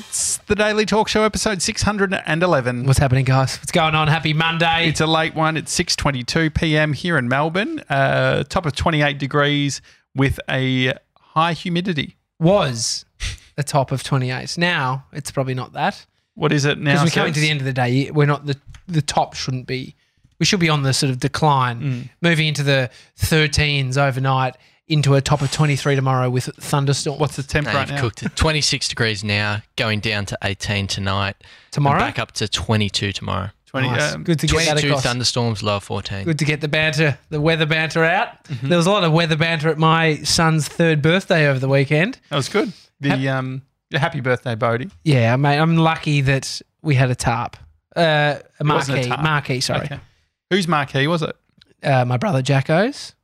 It's the Daily Talk Show, episode 611. What's happening, guys? What's going on? Happy Monday. It's a late one. It's 6.22 p.m. here in Melbourne. Uh, top of 28 degrees with a high humidity. was a top of 28. Now it's probably not that What is it now? because we're coming to the end of the day. We're not the the top shouldn't be. We should be on the sort of decline, Mm. moving into the 13s overnight, into a top of 23 tomorrow with thunderstorm. What's the temp No, right you've now? cooked it. 26 degrees now, going down to 18 tonight. tomorrow? Back up to 22 tomorrow. 20, Nice. um, Good to get that 22 across. thunderstorms, low 14. Good to get the banter, the weather banter out. Mm-hmm. There was a lot of weather banter at my son's third birthday over the weekend. That was good. The um, happy birthday, Bodhi. Yeah, mate, I'm lucky that we had a tarp. Uh, a wasn't a marquee, tarp. marquee, sorry. Okay. Whose marquee was it? Uh, my brother Jacko's.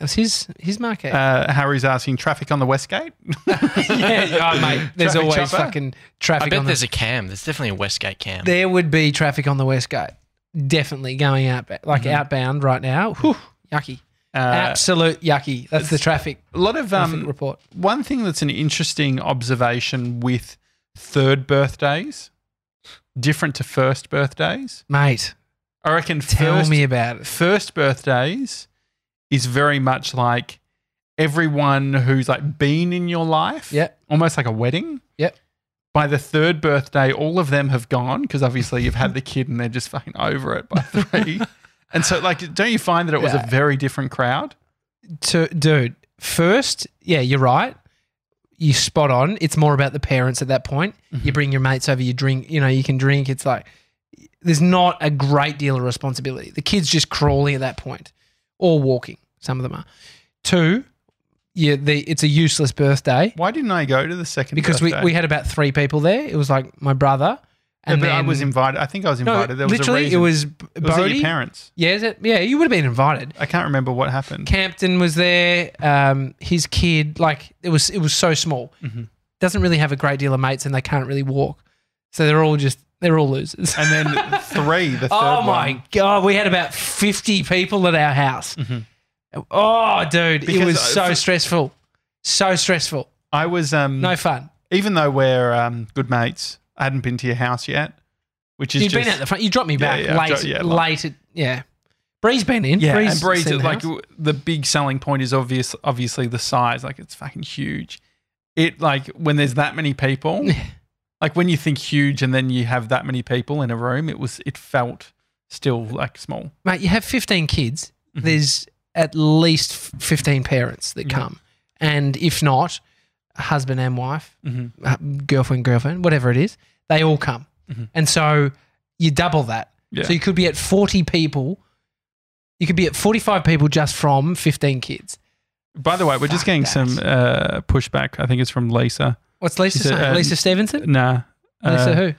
That was his his marquee. Uh, Harry's asking traffic on the Westgate. yeah, oh, mate. There's Traffic always chopper? fucking traffic I bet on the there's a cam. There's definitely a Westgate cam. There would be traffic on the west gate. Definitely going out like outbound right now. Whew, yucky. Uh, Absolute yucky. That's the traffic, a lot of traffic um, report. one thing that's an interesting observation with third birthdays, different to first birthdays. Mate, I reckon tell first, me about it. first birthdays is very much like everyone who's like been in your life. Yep. Almost like a wedding. Yep. By the third birthday, all of them have gone because obviously you've had the kid and they're just fucking over it by three. and so, like, don't you find that it was Yeah. a very different crowd? To, dude, first, yeah, you're right. You spot on. It's more about the parents at that point. Mm-hmm. You bring your mates over, you drink, you know, you can drink. It's like there's not a great deal of responsibility. The kid's just crawling at that point or walking. Some of them are. Two, yeah, the, it's a useless birthday Why didn't I go to the second because we, birthday? we had about three people there. It was like my brother. Yeah, And but I then- was invited. I think I was No, invited. there was literally, a reason. it was B- Was it your parents? yeah, is it? yeah, you would have been invited. I can't remember what happened. Campton was there. Um, his kid, like it was, it was so small. Mhm. Doesn't really have a great deal of mates, and they can't really walk. So they're all just they're all losers. and then three, the third oh my one. god, we had about fifty people at our house. Mhm. Oh, dude, it was so for- stressful, so stressful. I was um No fun. even though we're um, good mates, I hadn't been to your house yet, which is You've just been at the front. You dropped me back yeah, I've late. dro- yeah, late. At, yeah. Bree's been in. yeah, Bree's and Breeze, seen the like the big selling point is obvious, obviously the size. Like it's fucking huge. It like when there's that many people, like when you think huge and then you have that many people in a room, it was it felt still like small. mate, you have 15 kids. Mhm. There's at least 15 parents that Yeah. come. And if not, husband and wife, Mm-hmm. uh, girlfriend, girlfriend, whatever it is, they all come. Mhm. And so you double that. Yeah. So you could be at 40 people. You could be at 45 people just from 15 kids. By the way, we're just getting that. some uh, pushback. I think it's from Lisa. What's Lisa it, saying? um, Lisa Stevenson? Nah. Lisa uh, who?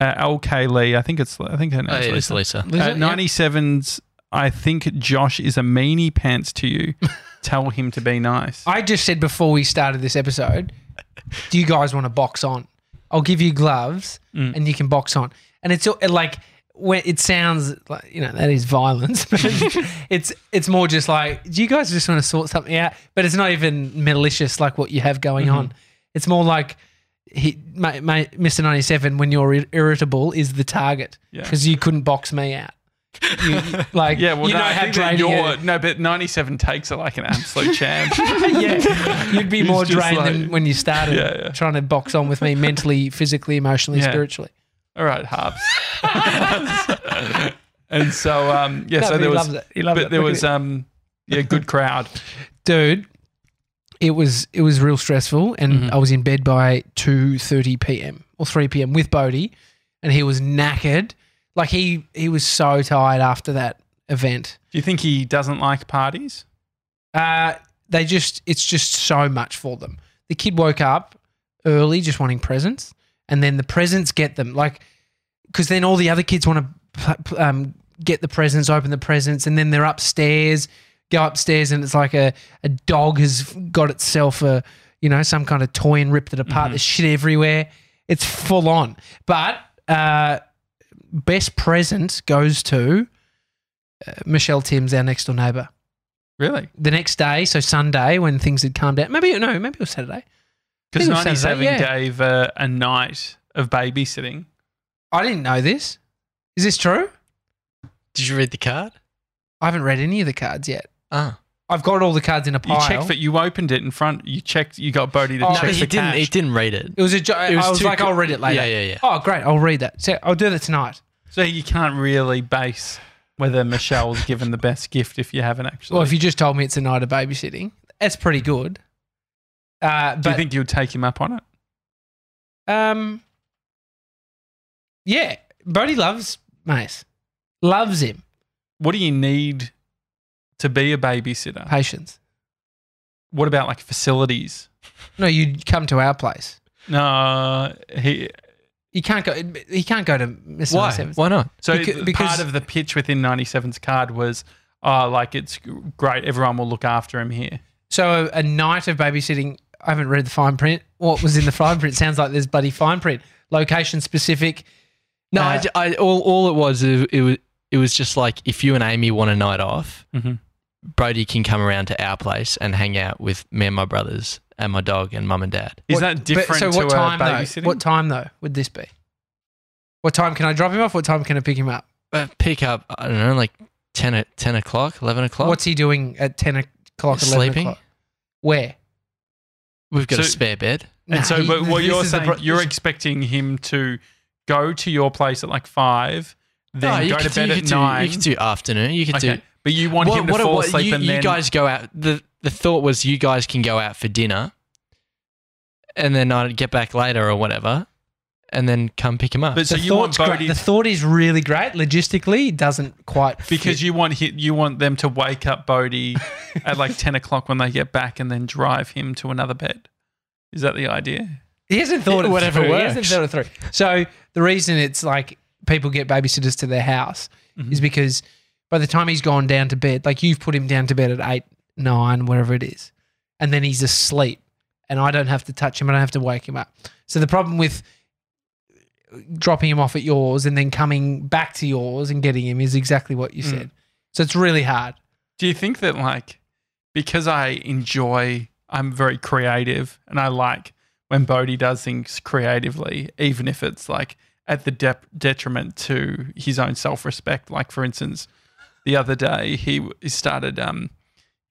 Uh, LK Lee. I think it's. I think her Oh, name's it is Lisa. Lisa. Lisa? Uh, Yeah. 97's. I think Josh is a meanie pants to you. Tell him to be nice. I just said before we started this episode, do you guys want to box on? I'll give you gloves Mm. and you can box on. And it's like when it sounds like you know that is violence, but it's it's more just like do you guys just want to sort something out? But it's not even malicious like what you have going Mm-hmm. on. It's more like he, ma ma Mr. Ninety Seven, when you're irritable, is the target Yeah. because you couldn't box me out. You, like yeah, well, you no, know I how draining you're, no, but 97 takes are like an absolute champ. yeah, you'd be He's more drained like- than when you started Yeah, yeah. trying to box on with me mentally, physically, emotionally, Yeah. spiritually. All right, Harps. and so, um, yeah, No, so there he was, loves it. He loves but it. there Look at was, um, yeah, good crowd. dude. It was it was real stressful, and Mhm. I was in bed by two thirty p.m. or three p.m. with Bodhi, and he was knackered. Like he he was so tired after that event. Do you think he doesn't like parties? Uh, they just it's just so much for them. The kid woke up early just wanting presents, and then the presents get them like because then all the other kids want to um, get the presents, open the presents, and then they're upstairs. Go upstairs, and it's like a, a dog has got itself a you know some kind of toy and ripped it apart. There's shit everywhere. It's full on. But uh, best present goes to uh, Michelle Timms, our next door neighbour Really? the next day, so Sunday, when things had calmed down, maybe no, maybe it was Saturday. Because think it was 97 yeah. gave uh, a night of babysitting. I didn't know this. Is this true? Did you read the card? I haven't read any of the cards yet. Ah. I've got all the cards in a You pile. checked that you opened it in front. You checked. You got Bodhi to Oh, No, check but the he didn't. cash. He didn't read it. it was a jo- It I was too like, co- I'll read it later. Yeah, yeah, yeah. Oh, great. I'll read that. So I'll do that tonight. So you can't really base whether Michelle's given the best gift if you haven't actually. Well, if you just told me it's a night of babysitting, that's pretty good. Uh, Do you think you'd take him up on it? um, yeah, Bodhi loves Mace, loves him. What do you need to be a babysitter? Patience. What about like facilities? No, you come to our place. No, he. You can't go. He can't go to Mr. Why? 97's. Why not? So Beca- because- part of the pitch within 97's card was, oh, like it's great. Everyone will look after him here. So a night of babysitting. I haven't read the fine print. What was in the fine print sounds like there's bloody fine print. Location specific. No, Uh, I j I all, all it was, it, it was, it was just like if you and Amy want a night off, Mhm. Brody can come around to our place and hang out with me and my brothers and my dog and mum and dad. Is What- that but- different so what to time a though? What time though would this be? What time can I drop him off? What time can I pick him up? Uh, pick up, I don't know, like 10, o- 10 o'clock, 11 o'clock. What's he doing at ten o'clock? 11 Sleeping. O'clock? Where? We've got a So- spare bed. And Nah, so, he- but what this you're is the saying, pro- you're this- expecting him to go to your place at like five, then No, you go to could do- bed you at could do- nine. You could do afternoon. You could okay, do. But you want What- him to what- fall what- asleep you, and you guys go out. The, the thought was you guys can go out for dinner and then I'd get back later or whatever and then come pick him up. But so the you want thought's great. Bodhi The thought is really great. Logistically, it doesn't quite because fit. you want hi- you want them to wake up Bodhi at like ten o'clock when they get back, and then drive him to another bed. Is that the idea? He hasn't thought it Whatever through. He hasn't thought it through. So the reason it's like people get babysitters to their house Mhm. is because by the time he's gone down to bed, like you've put him down to bed at eight, nine, wherever it is, and then he's asleep, and I don't have to touch him. I don't have to wake him up. So the problem with dropping him off at yours and then coming back to yours and getting him is exactly what you Mm. said. So it's really hard. Do you think that like because I enjoy, I'm very creative, and I like when Bodhi does things creatively, even if it's like at the de- detriment to his own self respect. Like for instance, the other day he, he started um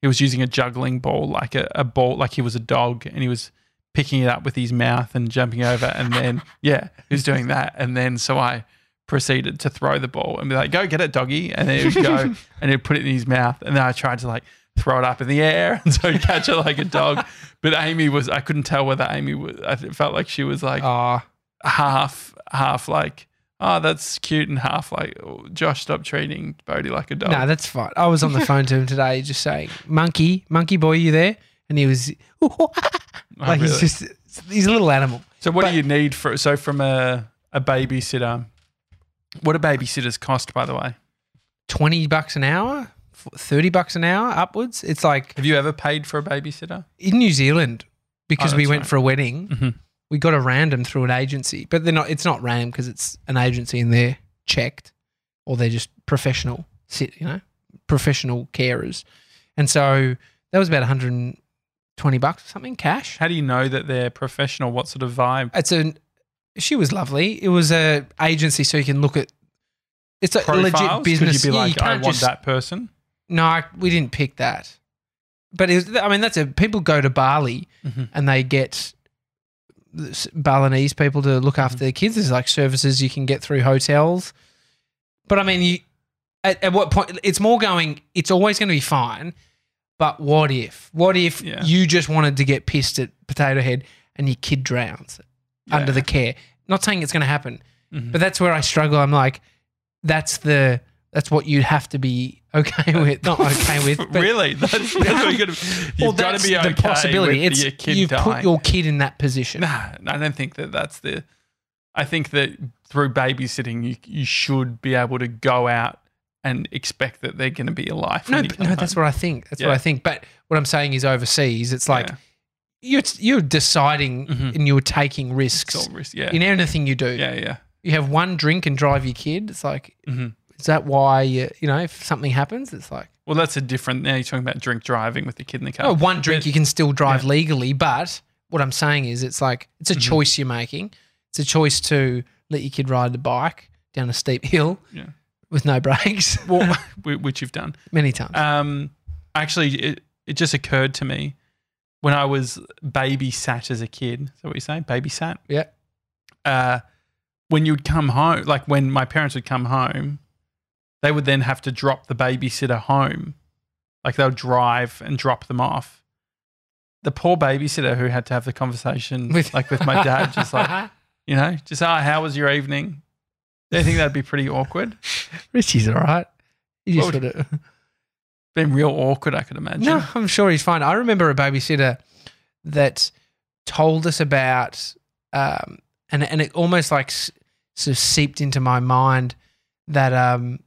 he was using a juggling ball like a, a ball like he was a dog and he was picking it up with his mouth and jumping over and then yeah he was doing that. And then so I proceeded to throw the ball and be like go get it doggy. And then he would go and he'd put it in his mouth and then I tried to like throw it up in the air and so catch it like a dog. But Amy was I couldn't tell whether Amy was I felt like she was like Oh, half half like oh that's cute and half like oh, Josh stop treating Bodhi like a dog no, that's fine. I was on the phone to him today just saying, Monkey, monkey boy, you there? And he was Oh, like, really? he's just, he's a little animal. So what But- do you need for so from a a babysitter? What do babysitters cost, by the way? 20 bucks an hour, 30 bucks an hour upwards. It's like Have you ever paid for a babysitter? in New Zealand, because Oh, we went right. for a wedding, Mhm. We got a random through an agency, but they're not, it's not random because it's an agency and they're checked or they're just professional, sit, you know, professional carers. And so that was about 120 bucks or something cash. How do you know that they're professional? What sort of vibe? It's a, she was lovely. It was a agency so you can look at, it's a Profiles? legit business. Could you be Yeah, like, I can't want just- that person? No, I- we didn't pick that. But it was, I mean, that's a people go to Bali Mhm. and they get Balinese people to look after their kids. There's like services you can get through hotels. But I mean, you at, at what point? It's more going. It's always going to be fine. But what if? What if Yeah. you just wanted to get pissed at Potato Head and your kid drowns under the care? Not saying it's going to happen, Mhm. but that's where I struggle. I'm like, that's the that's what you'd have to be okay with. Not okay with, but really? That's, that's what you gotta, you've well, got to be okay the possibility. with It's your kid you've dying. put your kid in that position. Nah, I don't think that that's the. I think that through babysitting, you you should be able to go out and expect that they're going to be alive. no, but come no, that's what I think. That's what I think. But what I'm saying is overseas, it's like Yeah. you're you're deciding Mhm. and you're taking risks all risk. Yeah, in anything you do. yeah, yeah. You have one drink and drive your kid. It's like, hmm is that why you you know if something happens, it's like Well, that's a different. Now you're talking about drink driving with the kid in the car. oh, one drink you can still drive yeah. legally. But what I'm saying is, it's like it's a Mhm. choice you're making. It's a choice to let your kid ride the bike down a steep hill Yeah. with no brakes Well, which you've done. many times. Um, actually, it, it just occurred to me when I was babysat as a kid. Is that what you say? Babysat? yeah. Uh, when you'd come home, like when my parents would come home, they would then have to drop the babysitter home. Like they'll drive and drop them off. The poor babysitter who had to have the conversation, like with my dad, just like, you know, just, ah, how was your evening? Do you think that'd be pretty awkward? Richie's all right. He just sort of. Been real awkward, I could imagine. No, I'm sure he's fine. I remember a babysitter that told us about, um, and and it almost like s- sort of seeped into my mind that um,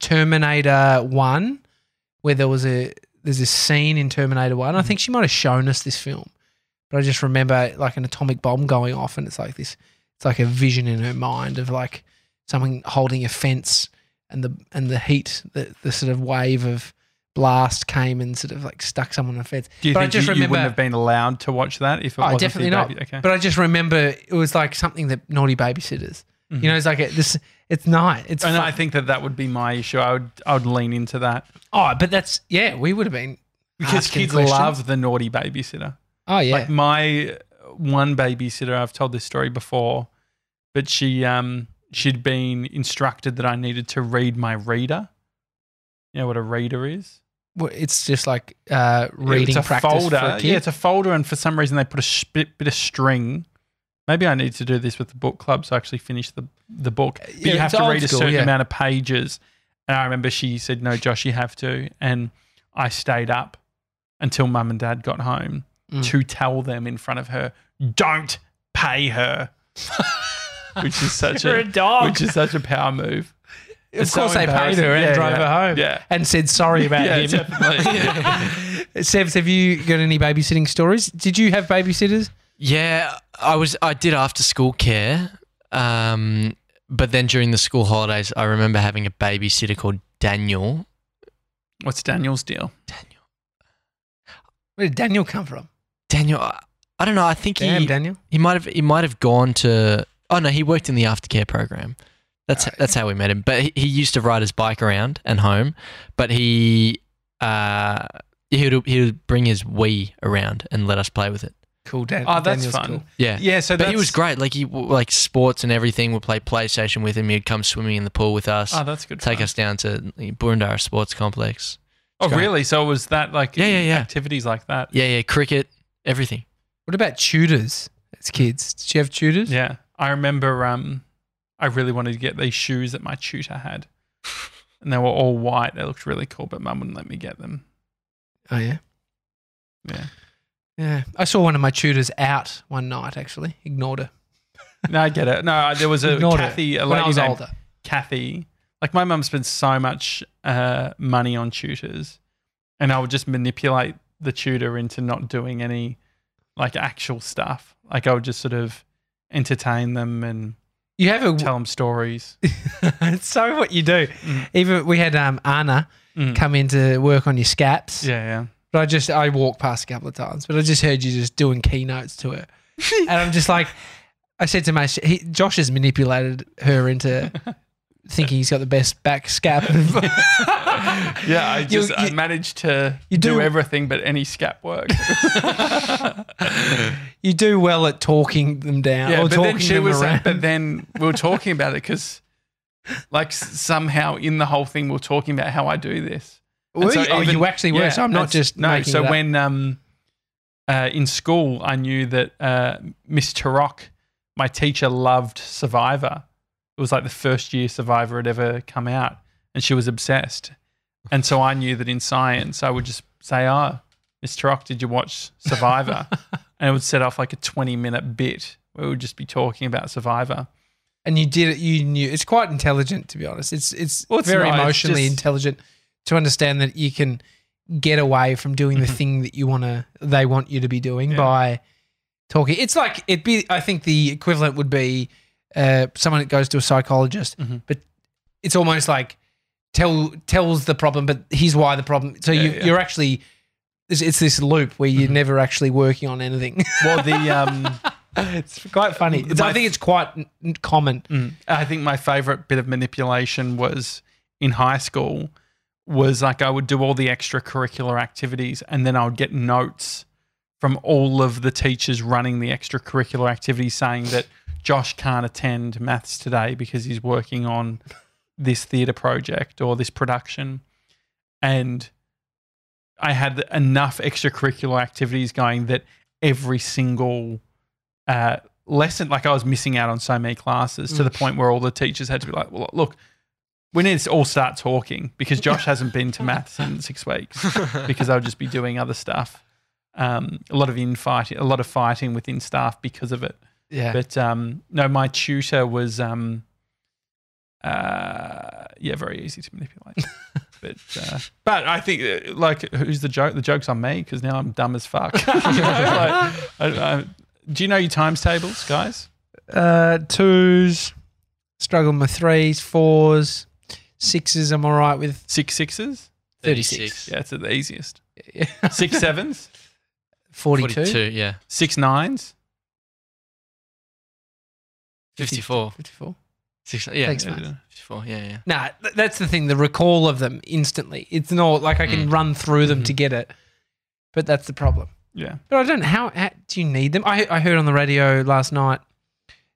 Terminator One, where there was a there's this scene in Terminator One. I mm-hmm. think she might have shown us this film, but I just remember like an atomic bomb going off, and it's like this. It's like a vision in her mind of like someone holding a fence and the and the heat, the the sort of wave of blast came and sort of like stuck someone on a fence. Do you But I think just you, you wouldn't have been allowed to watch that if it Oh, wasn't definitely not. Okay. But I just remember it was like something that naughty babysitters. Mhm. You know, it's like a, this. It's not. It's and fun. I think that that would be my issue. I would I would lean into that oh, but that's yeah. We would have been because kids questions. love the naughty babysitter. Oh yeah. Like my one babysitter, I've told this story before, but she um she'd been instructed that I needed to read my reader. You know what a reader is? Well, it's just like uh, reading it's a practice folder. for a kid. Yeah, it's a folder, and for some reason they put a sh- bit, bit of string. Maybe I need to do this with the book club so I actually finish the the book. But Yeah, you have to read a certain yeah. amount of pages. And I remember she said, "No, Josh, you have to." And I stayed up until mum and dad got home Mm. to tell them in front of her, "Don't pay her," which is such a, a dog. which is such a power move. of It's so course, they paid her and Yeah, drove yeah. her home. Yeah. and said sorry about Yeah, him. definitely. Sebs, have you got any babysitting stories? Did you have babysitters? Yeah, I was. I did after school care, um, but then during the school holidays, I remember having a babysitter called Daniel. What's Daniel's deal? Daniel. Where did Daniel come from? Daniel. I, I don't know. I think Damn, he Daniel. he might have he might have gone to. Oh no, he worked in the aftercare program. That's Right. that's how we met him. But he, he used to ride his bike around and home. But he uh he would he would bring his Wii around and let us play with it. Cool, Dan. Oh, that's Daniel's fun. cool. Yeah. Yeah, so But that's, he was great. Like he like sports and everything. We'd play PlayStation with him. He'd come swimming in the pool with us. Oh, that's good. take fun. us down to the Boroondara Sports Complex. Oh, great. really? So it was that like Yeah, yeah, yeah. activities like that? Yeah, yeah, cricket, everything. What about tutors as kids? Did you have tutors? Yeah. I remember um I really wanted to get these shoes that my tutor had. And they were all white. They looked really cool, but mum wouldn't let me get them. Oh yeah. Yeah. Yeah. I saw one of my tutors out one night. Actually, ignored her. No, I get it. No, there was a Ignored Kathy, a lady I was named older. Kathy. Like my mum spent so much uh, money on tutors, and I would just manipulate the tutor into not doing any like actual stuff. Like I would just sort of entertain them and You have a. tell them stories. it's so what you do. Mm. Even we had um, Anna Mm. come in to work on your scaps. Yeah, yeah. But I just I walked past a couple of times, but I just heard you just doing keynotes to her, and I'm just like, I said to my he, Josh has manipulated her into thinking he's got the best back scap. Yeah, I You- just I managed to you do, do- everything but any scap work. you do well at talking them down yeah, or but talking then she them was. around. But then we were talking about it because, like, somehow in the whole thing, we are talking about how I do this. Were so you- oh, you actually were. yeah, so I'm not just no. making So when um, uh, in school, I knew that uh, Miss Turok, my teacher, loved Survivor. It was like the first year Survivor had ever come out, and she was obsessed. And so I knew that in science, I would just say, "Oh, Miss Turok, did you watch Survivor?" and it would set off like a 20 minute bit where we would just be talking about Survivor. and you did it. You knew it's quite intelligent, to be honest. It's it's, Well, it's very not, it's emotionally just- intelligent to understand that you can get away from doing the Mhm. thing that you want to. They want you to be doing Yeah. by talking. It's like it'd be. I think the equivalent would be uh, someone that goes to a psychologist, Mhm. but it's almost like tell tells the problem, but here's why the problem. So Yeah, you yeah. you're actually. It's, it's this loop where you're Mhm. never actually working on anything. Well, the um, it's quite funny. It's, I think it's quite n- common. Mm. I think my favorite bit of manipulation was in high school was like I would do all the extracurricular activities and then I would get notes from all of the teachers running the extracurricular activities saying that Josh can't attend maths today because he's working on this theatre project or this production. And I had enough extracurricular activities going that every single uh, lesson, like I was missing out on so many classes to the point where all the teachers had to be like, well, look, we need to all start talking because Josh hasn't been to maths in six weeks because I'll just be doing other stuff. Um, a lot of infighting, a lot of fighting within staff because of it. Yeah. But um, no, my tutor was, um, uh, yeah, very easy to manipulate. but uh, but I think uh, like who's the joke? The joke's on me because now I'm dumb as fuck. Like, I, I, do you know your times tables, guys? Uh, twos, struggle with my threes, fours, sixes. I'm all right with Six sixes. 36. Yeah, it's the easiest. Yeah. Six sevens. 42. 42, yeah. Six nines. 54. 54. Six, yeah. Thanks, yeah, mate. 54, yeah, yeah. Nah, th- that's the thing. The recall of them instantly. It's not like I can Mm. run through them to get it, but that's the problem. Yeah. But I don't know how, how do you need them? I I heard on the radio last night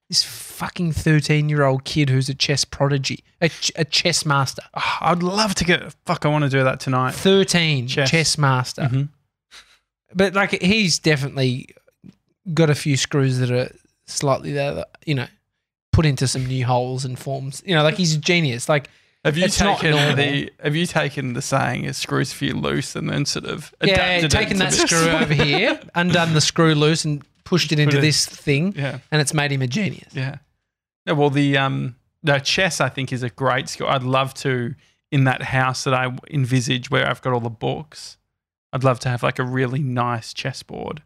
this fucking thirteen year old kid who's a chess prodigy, a, ch- a chess master, Oh, I'd love to get. Fuck, I want to do that tonight. thirteen chess, Chess. master. Mhm. But like he's definitely got a few screws that are slightly there, you know, put into some new holes and forms. You know, like he's a genius. Like Have you taken the? Have you taken the saying "it screws for you loose" and then sort of yeah, adapted it taking to that screw over here, undone the screw loose and pushed it into it- this thing, Yeah, and it's made him a genius. yeah. No, well, the um, no chess I think is a great skill. I'd love to in that house that I envisage where I've got all the books. I'd love to have like a really nice chessboard.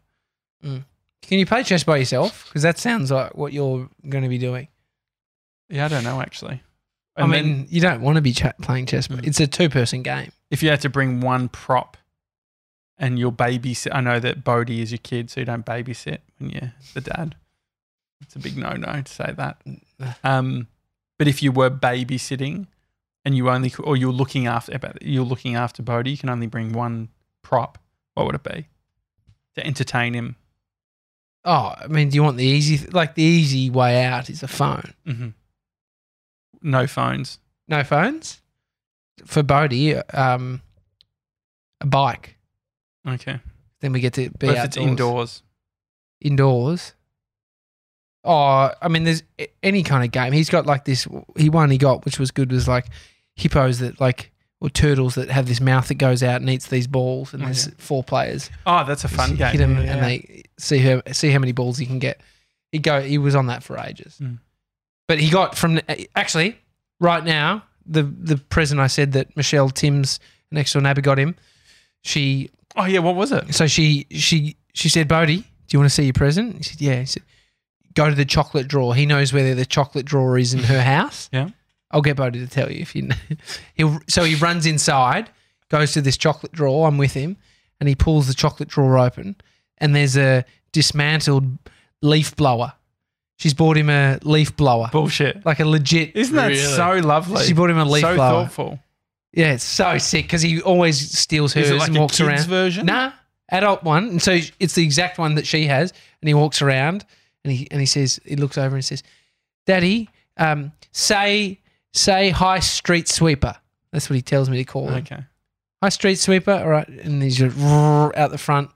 Can you play chess by yourself? Because that sounds like what you're going to be doing. Yeah, I don't know actually. I mean, then you don't want to be ch- playing chess, but Mm. it's a two-person game. if you had to bring one prop and your babysit, I know that Bodhi is your kid, so you don't babysit when you're the dad. It's a big no-no to say that. Um, but if you were babysitting and you only, or you're looking after, you're looking after Bodhi, you can only bring one prop. What would it be to entertain him? Oh, I mean, do you want the easy, like the easy way out is a phone? hmm No phones. No phones for Bodhi. Um, a bike. Okay. Then we get to be But if outdoors. it's indoors, indoors. Oh, I mean, there's any kind of game. He's got like this. He one he got, which was good, was like hippos that like or turtles that have this mouth that goes out and eats these balls, and Oh, there's yeah. four players. oh, that's a fun game. Hit 'em Yeah, and they see how see how many balls he can get. He go. He was on that for ages, Mm. but he got from actually right now the the present I said that Michelle Timms next door neighbor got him. She oh yeah, what was it? so she she she said, Bodhi, do you want to see your present? He said, Yeah. He said, Go to the chocolate drawer. He knows where the chocolate drawer is in her house. Yeah. I'll get Bodhi to tell you if you know. He'll, so he runs inside, goes to this chocolate drawer. I'm with him, and he pulls the chocolate drawer open, and there's a dismantled leaf blower. She's bought him a leaf blower, Bullshit. like a legit. Isn't that Really? so lovely? She bought him a leaf blower. so blower. thoughtful. Yeah, it's so sick because he always steals hers Is it like and a walks kids around. version? Nah, adult one. And so it's the exact one that she has. And he walks around and he and he says, he looks over and says, Daddy, um, say say high street sweeper. That's what he tells me to call him. Okay. High street sweeper. All right. And he's just out the front.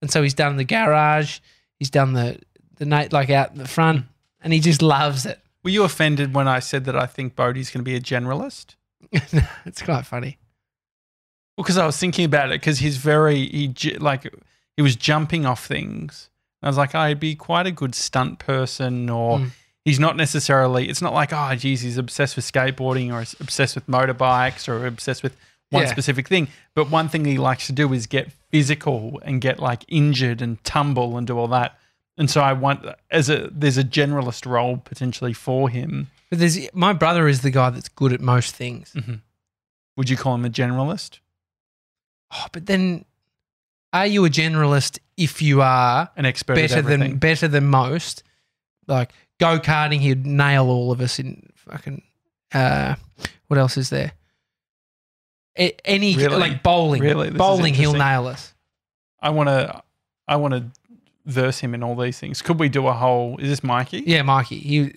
And so he's done the garage. He's done the the night like out in the front. And he just loves it. Were you offended when I said that I think Bodhi's going to be a generalist? it's quite funny. Well, because I was thinking about it, because he's very he like he was jumping off things. I was like, oh, he'd be quite a good stunt person, or Mm. he's not necessarily. It's not like, oh, geez, he's obsessed with skateboarding or obsessed with motorbikes or obsessed with one Yeah. specific thing. But one thing he likes to do is get physical and get like injured and tumble and do all that. And so I want as a there's a generalist role potentially for him. But there's my brother is the guy that's good at most things. Would you call him a generalist? Oh, but then, are you a generalist if you are An expert at better than better than most, Like go karting, he'd nail all of us in fucking. Uh, what else is there? A- any Really? like bowling, Really? This bowling, he'll nail us. I want to. I want to verse him in all these things. Could we do a whole? Is this Mikey? Yeah, Mikey. He,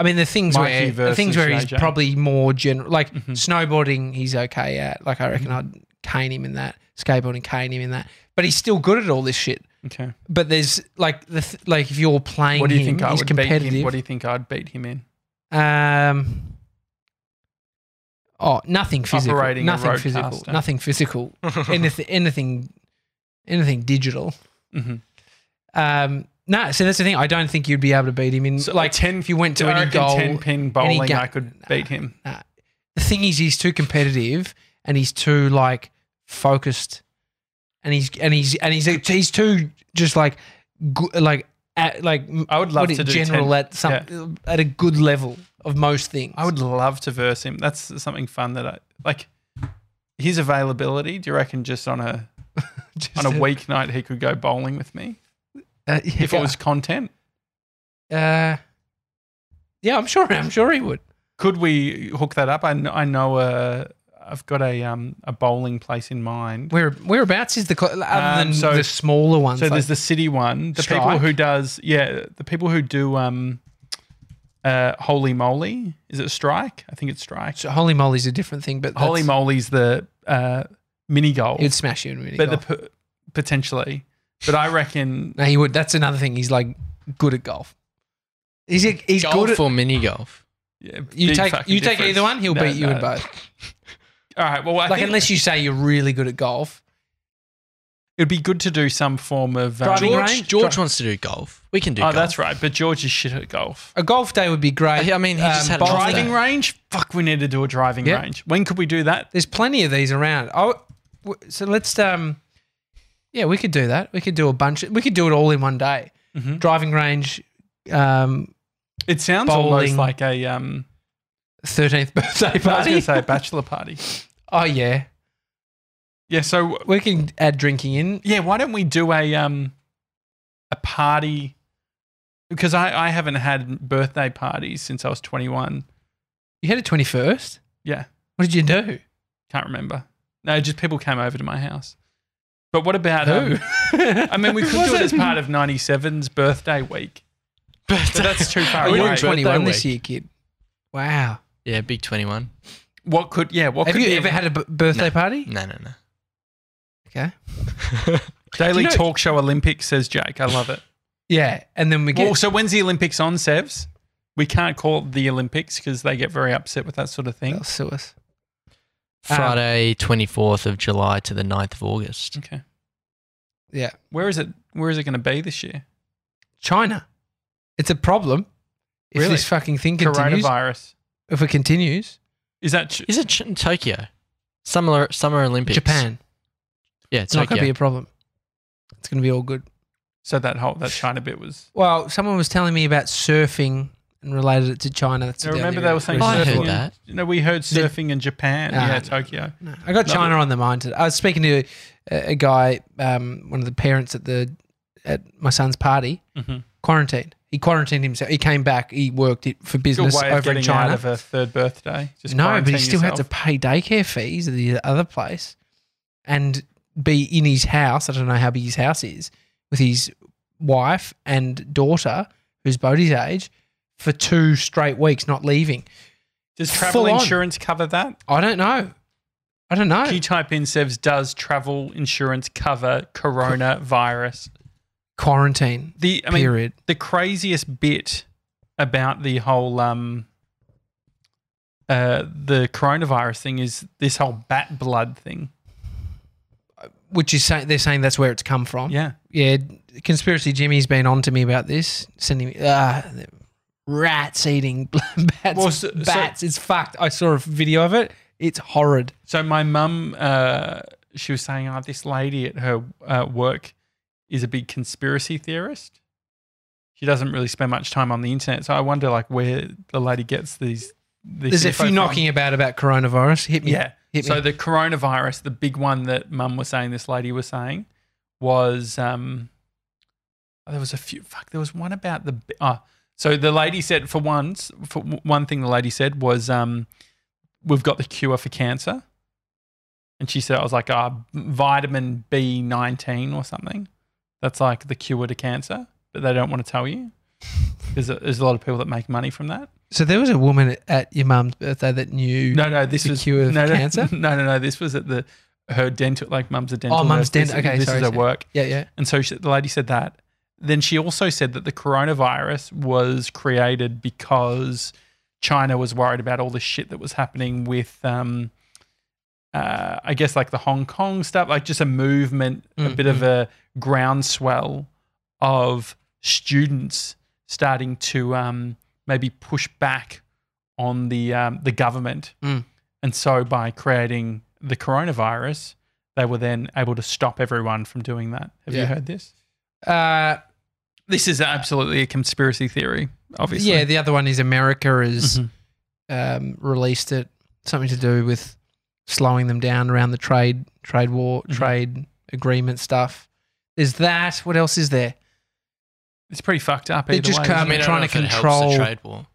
I mean, the things Mikey where the things where he's JJ. probably more general, like Mhm. snowboarding, he's okay at. Like I reckon Mhm. I'd cane him in that. Skateboarding, cane him in that. But he's still good at all this shit. Okay. But there's like the th- like if you're playing What do you him, think I he's would beat competitive. him? What do you think I'd beat him in? Um. Oh, nothing physical. Operating nothing physical. Nothing physical. anything, anything, anything digital. hmm Um. No, so that's the thing. I don't think you'd be able to beat him in So like ten. if you went to any goal. ten pin bowling, ga- I could Nah. beat him. Nah. The thing is, he's too competitive and he's too like focused, and he's and he's and he's he's too just like go- like at, like I would love what to it- do general 10 at some at a good level of most things. I would love to verse him. That's something fun that I like. His availability. Do you reckon just on a Just on a weeknight he could go bowling with me uh, if it was content? Uh, yeah, I'm sure. I'm sure he would. Could we hook that up? I know, I know uh, I've got a um a bowling place in mind. Where whereabouts is the other Um, than so- the smaller ones? So like- there's the city one. The people Strike? who does yeah, the people who do um uh Holey Moley. Is it strike? I think it's strike. so Holey Moley's a different thing, but Holy that's- moly's the uh mini goal. He'd smash you in a minute. but the p- potentially. But I reckon no, he would. That's another thing. He's like good at golf. He's a, he's golf good at. or mini golf? yeah, You big take fucking you take difference. either one. He'll No, beat you no. in both. All right. Well, I like think unless you say you're really good at golf. it'd be good to do some form of um, Driving George, range? George Dri- wants to do golf. We can do Oh, golf. that's right. But George is shit at golf. A golf day would be great. I mean, he just had a golf Driving day. range? Fuck, we need to do a driving Yeah. range. When could we do that? There's plenty of these around. Oh, w- so let's um, yeah, we could do that. We could do a bunch. Of, We could do it all in one day. Mhm. Driving range, um, It sounds almost like a um. thirteenth birthday party. I was going to say a bachelor party. oh yeah, Yeah. So we can add drinking in. yeah, why don't we do a um a party? Because I I haven't had birthday parties since I was twenty one. You had a twenty first. Yeah. What did you do? Can't remember. No, just people came over to my house. But what about Who? um, I mean, we could do it it? as part of 97's birthday week. But that's too far away. you're Birthday twenty one this year, kid. Wow. Yeah, big 21. What could, yeah, what Have could you be ever had a b- birthday No. party? No, no, no. Okay. Daily you know- Talk Show Olympics, says Jake. I love it. Yeah, and then we get Well, so when's the Olympics on, Sevs? We can't call it the Olympics because they get very upset with that sort of thing. They'll sue us. Um, Friday, 24th of July to the 9th of August. Okay. Yeah, Where is it? Where is it going to be this year? China. It's a problem if Really? this fucking thing continues. Coronavirus. If it continues, Is that ch- Is it Ch- Tokyo? Summer Summer Olympics. Japan. Yeah, It's not going to be a problem. It's going to be all good. so? That whole that China bit was. Well, someone was telling me about surfing and related it to China. That's I the remember only they were saying I surfing. heard in- that. You know, we heard The- surfing in Japan. Ah, yeah, no. Tokyo. No, I got No, China on the mind. Today. I was speaking to a, a guy, um, one of the parents at the at my son's party, Mm-hmm. quarantined. He quarantined himself. He came back. He worked it for Good business way of over in getting China. out of a third birthday. Just no, but he quarantine still had to yourself. pay daycare fees at the other place and be in his house. I don't know how big his house is with his wife and daughter, who's Bodhi's age, for two straight weeks, not leaving. Does travel full on. insurance cover that? I don't know. I don't know. Can you type in Sevs does travel insurance cover coronavirus? Quarantine The I mean period. the craziest bit about the whole um uh the coronavirus thing is this whole bat blood thing. Which is saying they're saying that's where it's come from. Yeah. Yeah, conspiracy Jimmy's been on to me about this, sending me uh, rats eating bats. Well, so- so- bats. it's fucked. I saw a video of it. It's horrid. So my mum, uh, she was saying, "Oh, this lady at her uh, work is a big conspiracy theorist. She doesn't really spend much time on the internet, so I wonder, like, where the lady gets these." these There's a few from. knocking about about coronavirus. Hit me. Yeah. Hit so me. the coronavirus, the big one that Mum was saying, this lady was saying, was um, oh, there was a few. Fuck, there was one about the. Oh, so the lady said for once, for one thing the lady said was, um, "We've got the cure for cancer," and she said, "I was like, ah, vitamin B nineteen or something. That's like the cure to cancer, but they don't want to tell you because there's a lot of people that make money from that." So there was a woman at your mum's birthday that knew. No, no, this The was cure for no, no, cancer? No, no, no. This was at the her dental, like mum's a dental. Oh, mum's nurse. This- dent- okay, this sorry, is her sorry. work. Yeah, yeah. And so she, the lady said that. Then she also said that the coronavirus was created because China was worried about all the shit that was happening with, um, uh, I guess, like the Hong Kong stuff, like just a movement, a Mm, bit of a groundswell of students starting to um, maybe push back on the um, the government. Mm. And so by creating the coronavirus, they were then able to stop everyone from doing that. Have you heard this? Uh, This is absolutely a conspiracy theory, obviously. yeah, the other one is America has Mhm. um, released it. Something to do with slowing them down around the trade trade war Mhm. trade agreement stuff. There's that. What else is there? It's pretty fucked up. They either just way, can't- isn't I mean, it? I trying to know if it helps control- the trade war.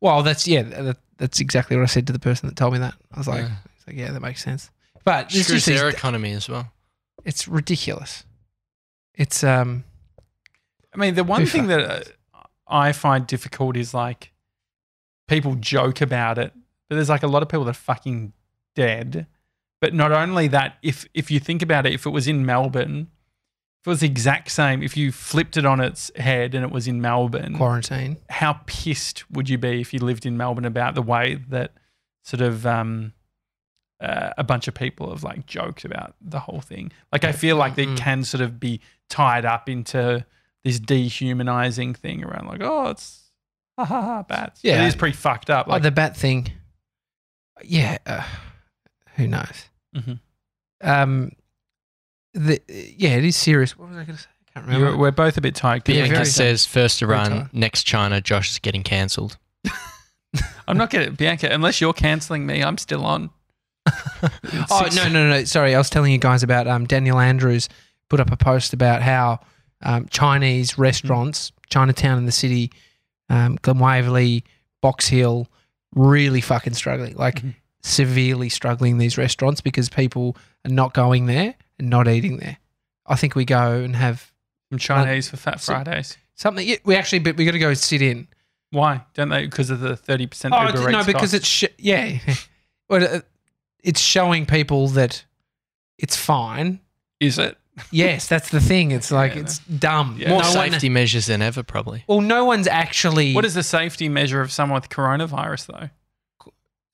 Well, that's yeah. That, that's exactly what I said to the person that told me that. I was like, Yeah. it's like yeah, that makes sense. But it's Screws just these- their economy as well. it's ridiculous. It's um I mean, the one thing that uh, I find difficult is like people joke about it, but there's like a lot of people that are fucking dead. But not only that, if if you think about it, if it was in Melbourne, if it was the exact same, if you flipped it on its head and it was in Melbourne, quarantine. how pissed would you be if you lived in Melbourne about the way that sort of um, uh, a bunch of people have like joked about the whole thing? Like, I feel like they Mm. can sort of be tied up into this dehumanizing thing around, like, oh, it's ha ha ha, bats. Yeah. it is pretty fucked up. oh, Like, the bat thing. Yeah, uh, who knows? Mhm. Um, the yeah, it is serious. What was I going to say? I can't remember. you're- we're both a bit tired. Yeah, Bianca very says first Very Iran, tired. next China. Josh is getting cancelled. I'm not getting Bianca unless you're canceling me. I'm still on. Oh no, no, no! Sorry, I was telling you guys about um, Daniel Andrews put up a post about how um, Chinese restaurants, Chinatown in the city, um, Box Hill, really fucking struggling, like Mhm. severely struggling. These restaurants because people are not going there and not eating there. I think we go and have Some Chinese for Fat Fridays. something. Yeah, we actually, but we got to go sit in. Why don't they? Because of the thirty percent Oh Uber no, Eats because cost? it's sh- yeah, well, uh, it's showing people that it's fine. is it? Yes, that's the thing. It's like Yeah, it's dumb. Yeah. More no one, safety measures than ever, probably. well, no one's actually What is the safety measure of someone with coronavirus, though?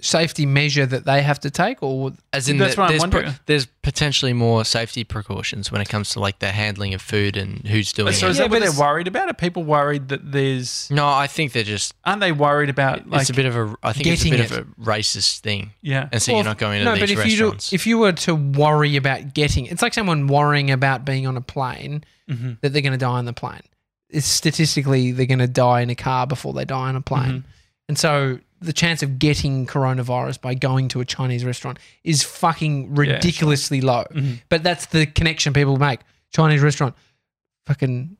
Safety measure that they have to take, or As in, That's the, what I'm there's, wondering. there's potentially more safety precautions when it comes to like the handling of food and who's doing it. So is Yeah, that but what they're worried about? Are people worried that there's? No, I think they're just. Aren't they worried about like? it's a bit of a. I think it's a Getting bit of a racist thing, yeah. and so Well, you're not going to no, these but if you do, if you were to worry about getting, it's like someone worrying about being on a plane Mhm. that they're going to die on the plane. It's statistically they're going to die in a car before they die on a plane, and so the chance of getting coronavirus by going to a Chinese restaurant is fucking sure. ridiculously low. Mhm. But that's the connection people make. Chinese restaurant, fucking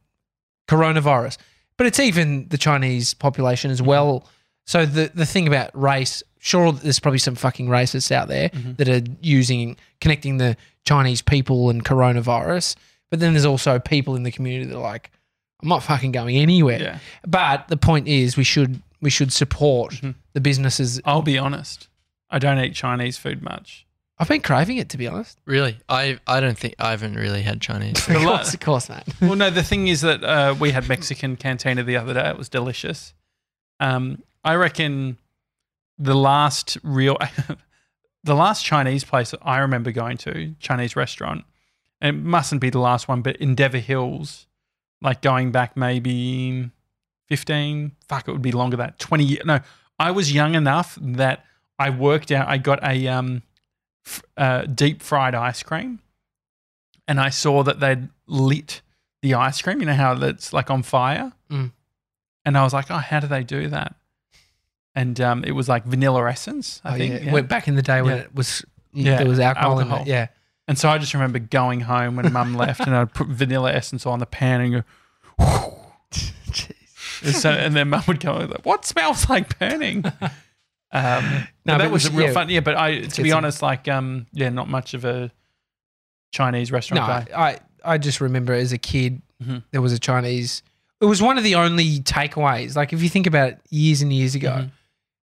coronavirus. But it's even the Chinese population as well. So the the thing about race, sure, there's probably some fucking racists out there Mhm. that are using connecting the Chinese people and coronavirus. But then there's also people in the community that are like, I'm not fucking going anywhere. Yeah. But the point is, we should we should support Mhm. the businesses. I'll be honest. I don't eat Chinese food much. I've been craving it to be honest. really, I I don't think I haven't really had Chinese. The of la- course, of course, man. well, no. The thing is that uh, we had Mexican cantina the other day. It was delicious. Um, I reckon the last real, the last Chinese place that I remember going to, Chinese restaurant, and it mustn't be the last one, but Endeavour Hills, like going back maybe 15, fuck, it would be longer than that, 20 years. No, I was young enough that I worked out, I got a um, uh, deep fried ice cream and I saw that they'd lit the ice cream. You know how it's like on fire? Mm. And I was like, oh, how do they do that? And um, it was like vanilla essence, I Oh, think. yeah. yeah. Went back in the day when Yeah. it was Yeah, there was alcohol, in it. Yeah. And so I just remember going home when mum left and I'd put vanilla essence on the pan and go, so, and then mum would go, like, "What smells like burning?" Um, No, but that was we- real yeah. fun. Yeah, but I, to be honest, like, um, yeah, not much of a Chinese restaurant No, guy. I, I just remember as a kid, Mhm. there was a Chinese. It was one of the only takeaways. Like if you think about it, years and years ago, Mhm.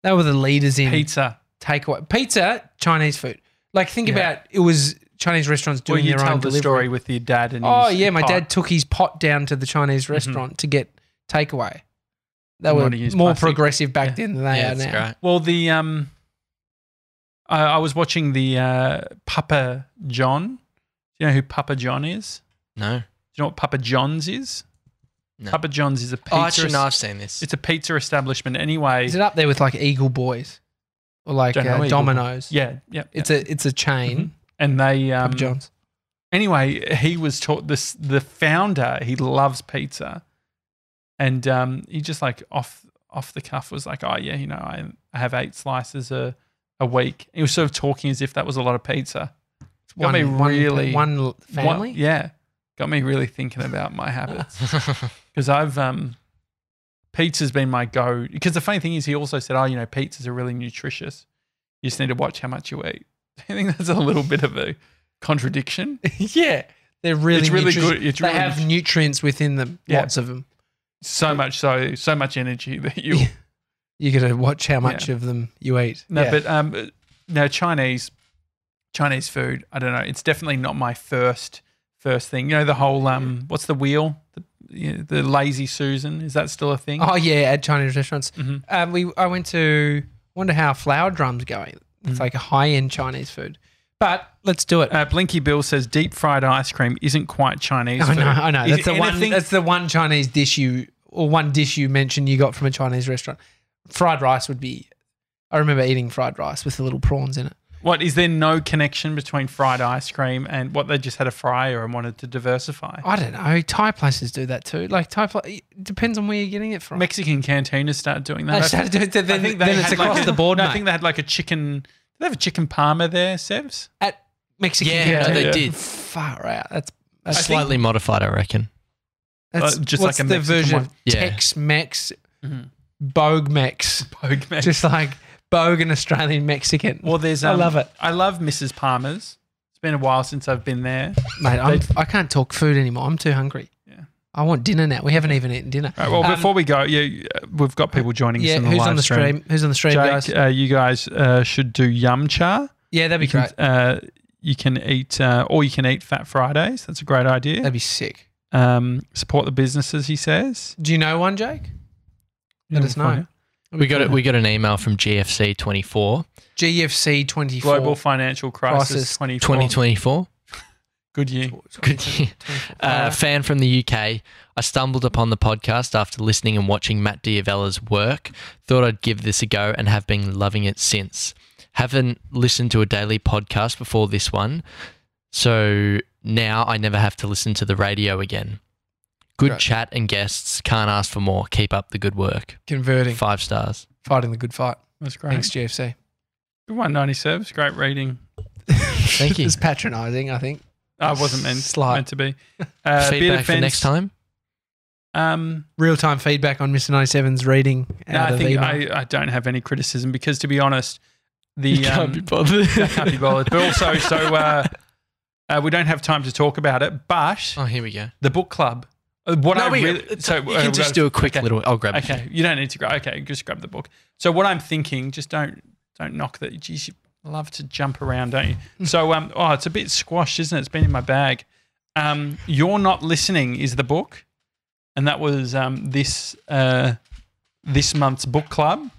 they were the leaders in Pizza. takeaway pizza, Chinese food. Like think Yeah. about it was Chinese restaurants Well, doing you their tell own the delivery. story with your dad and Oh yeah, my pot. dad took his pot down to the Chinese restaurant to get takeaway. They were what do you use, more plastic? progressive back Yeah. then than they yeah, are now. great. Well, the um, I, I was watching the uh, Papa John. Do you know who Papa John is? No. Do you know what Papa John's is? No. Papa John's is a pizza. Oh, actually, no, I've seen this. It's a pizza establishment. Anyway, Is it up there with like Eagle Boys or like Don't uh, Domino's? yeah, yeah. It's a it's a chain. and they um, Papa John's. anyway, he was taught this. The founder, he loves pizza, and um, he just like off off the cuff was like, "Oh yeah, you know, I, I have eight slices a a week." He was sort of talking as if that was a lot of pizza. got me really- one, What- family. yeah, got me really thinking about my habits because I've um, pizza's been my go. Because the funny thing is, he also said, "Oh, you know, pizzas are really nutritious. You just need to watch how much you eat." I think that's a little bit of a contradiction. yeah, they're really It's really good. It's they really have nut- nutrients within them. Yeah. Lots of them. So much so so much energy that you Yeah. You got to watch how much of them you eat. no Yeah. but um no chinese chinese food i don't know it's definitely not my first first thing you know the whole um what's the wheel the, you know, the lazy susan is that still a thing oh yeah, at Chinese restaurants. Um, we I went to wonder how Flower Drum's going. It's Mm. like a high end Chinese food. But let's do it. uh, blinky bill says deep fried ice cream isn't quite chinese I food. know, I know. Is That's the one. anything- That's the one Chinese dish you or one dish you mentioned you got from a Chinese restaurant. Fried rice would be. I remember eating fried rice with the little prawns in it. what is there no connection between fried ice cream and what they just had a fryer and wanted to diversify I don't know. Thai places do that too. Like Thai, pla- it depends on where you're getting it from. mexican cantinas started doing that They I started doing it, then, I think they then it's had across like a- the board, no, I mate. think they had like a chicken. Did they have a chicken parma there, Sevs? At Mexican, yeah, canteen. no, they did. Far out. That's that's, Slightly modified, I reckon. That's Uh, just what's like a the Mexican version one. of Yeah. Tex Mex, Mhm. Bogue Mex, Pogue Mex. just like Bogue and Australian Mexican. well, there's. I Um, love it. I love Mrs. Parma's. It's been a while since I've been there. Mate, I'm, I can't talk food anymore. I'm too hungry. Yeah. I want dinner now. We haven't even eaten dinner. All right, well, Um, before we go, yeah, uh, we've got people joining us yeah, in the who's live on the stream? Who's on the stream, guys? Jake, uh, you guys uh, should do yum cha. Yeah, that'd be You can, great. uh, you can eat, uh, or you can eat Fat Fridays. That's a great idea. That'd be sick. Um, support the businesses, he says. Do you know one, Jake? Let Yeah, us we'll know. out. We got it. We got an email from GFC twenty four. GFC 24. Global financial crisis, Crisis 2024. Good year. Good year. Uh, Uh, fan from the UK. I stumbled upon the podcast after listening and watching Matt D'Avella's work. Thought I'd give this a go and have been loving it since. Haven't listened to a daily podcast before this one, so now I never have to listen to the radio again. Good Great. chat and guests. Can't ask for more. Keep up the good work. converting, Five stars. fighting the good fight. That's great. Thanks, GFC. Good one, 90 serves. Great reading. Thank you. it's patronising, I think. I wasn't meant, Slight. meant to be. Uh, bit Feedback of for fence- next time. Um, Real time feedback on Mr. 97's reading no, out I of think email. I, I don't have any criticism because, to be honest, the um, bothered. I can't be bothered. But also, so uh, uh, we don't have time to talk about it. But Oh, here we go. the book club. uh, What I we- really, so you uh, can just do a quick little. I'll grab it. Okay, you don't need to grab. Okay, just grab the book. So what I'm thinking, just don't don't knock that. Geez, you love to jump around, don't you? so um, oh, it's a bit squashed, isn't it? It's been in my bag. Um, you're not listening is the book, and that was um this uh this month's book club.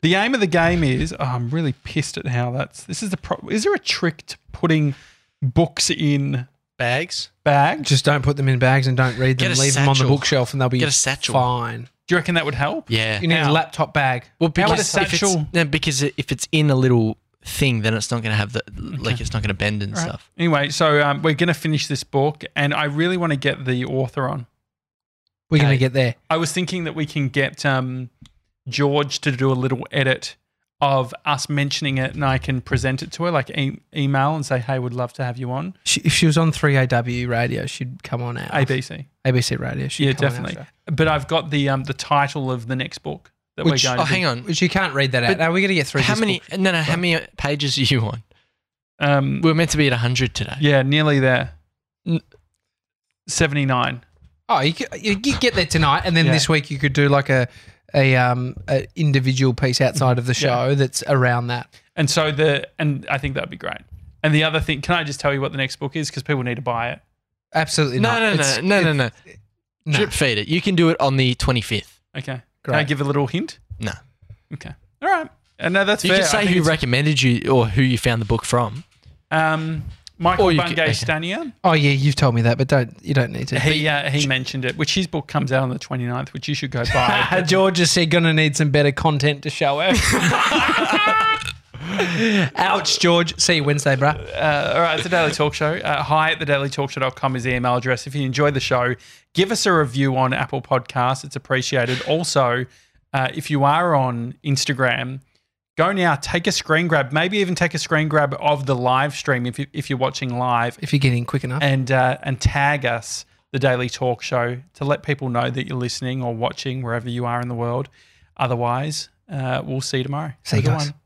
The aim of the game is. Oh, I'm really pissed at how that's. This is the. Pro- is there a trick to putting books in Bags. bags? Just don't put them in bags and don't read them. Get a Leave them on the satchel. bookshelf and they'll be Get a satchel. fine. Do you reckon that would help? Yeah. You need How? a laptop bag. Well, How would because a if it's, satchel- no, because if it's in a little thing, then it's not going to have the like it's not going to bend and Right. stuff. Anyway, so um, we're going to finish this book, and I really want to get the author on. We're going Okay. to get there. I was thinking that we can get um, George to do a little edit of us mentioning it and I can present it to her, like e- email and say, hey, would love to have you on She, if she was on 3AW radio, she'd come on our ABC. ABC radio. She'd Yeah, come on definitely. show. But I've got the um the title of the next book that Which- we're going Oh, to hang on. Which you can't read that out. But Now we're going to get through How this many? book. No, no. How many pages are you on? Um, We were meant to be at 100 today. yeah, nearly there. N- 79. Oh, you, could, you could get there tonight, and then Yeah. this week you could do like a a um a individual piece outside of the Yeah. show that's around that. And so the and I think that'd be great. And the other thing, can I just tell you what the next book is because people need to buy it. Absolutely No, not. no, no, It's- no, no, no. no. Drip feed it. You can do it on the 25th. Okay. Great. Can I give a little hint? No. Okay. All right. And no, that's You fair. can I say who recommended you or who you found the book from. um, Michael Or Bungay. Stanier. Oh yeah, you've told me that, but don't you don't need to. He uh, he mentioned it, which his book comes out on the 29th, which you should go buy. George just said, "Gonna need some better content to show her." Ouch, George. See you Wednesday, bruh. Uh, all right, it's a daily talk show. Uh, hi at thedailytalkshow.com is the email address. If you enjoy the show, give us a review on Apple Podcasts. It's appreciated. Also, uh, if you are on Instagram, go now, take a screen grab, maybe even take a screen grab of the live stream if, you, if you're watching live, If you're getting quick enough. and, uh, and tag us, the Daily Talk Show, to let people know that you're listening or watching wherever you are in the world. Otherwise, uh, we'll see you tomorrow. See you Have a good guys. one.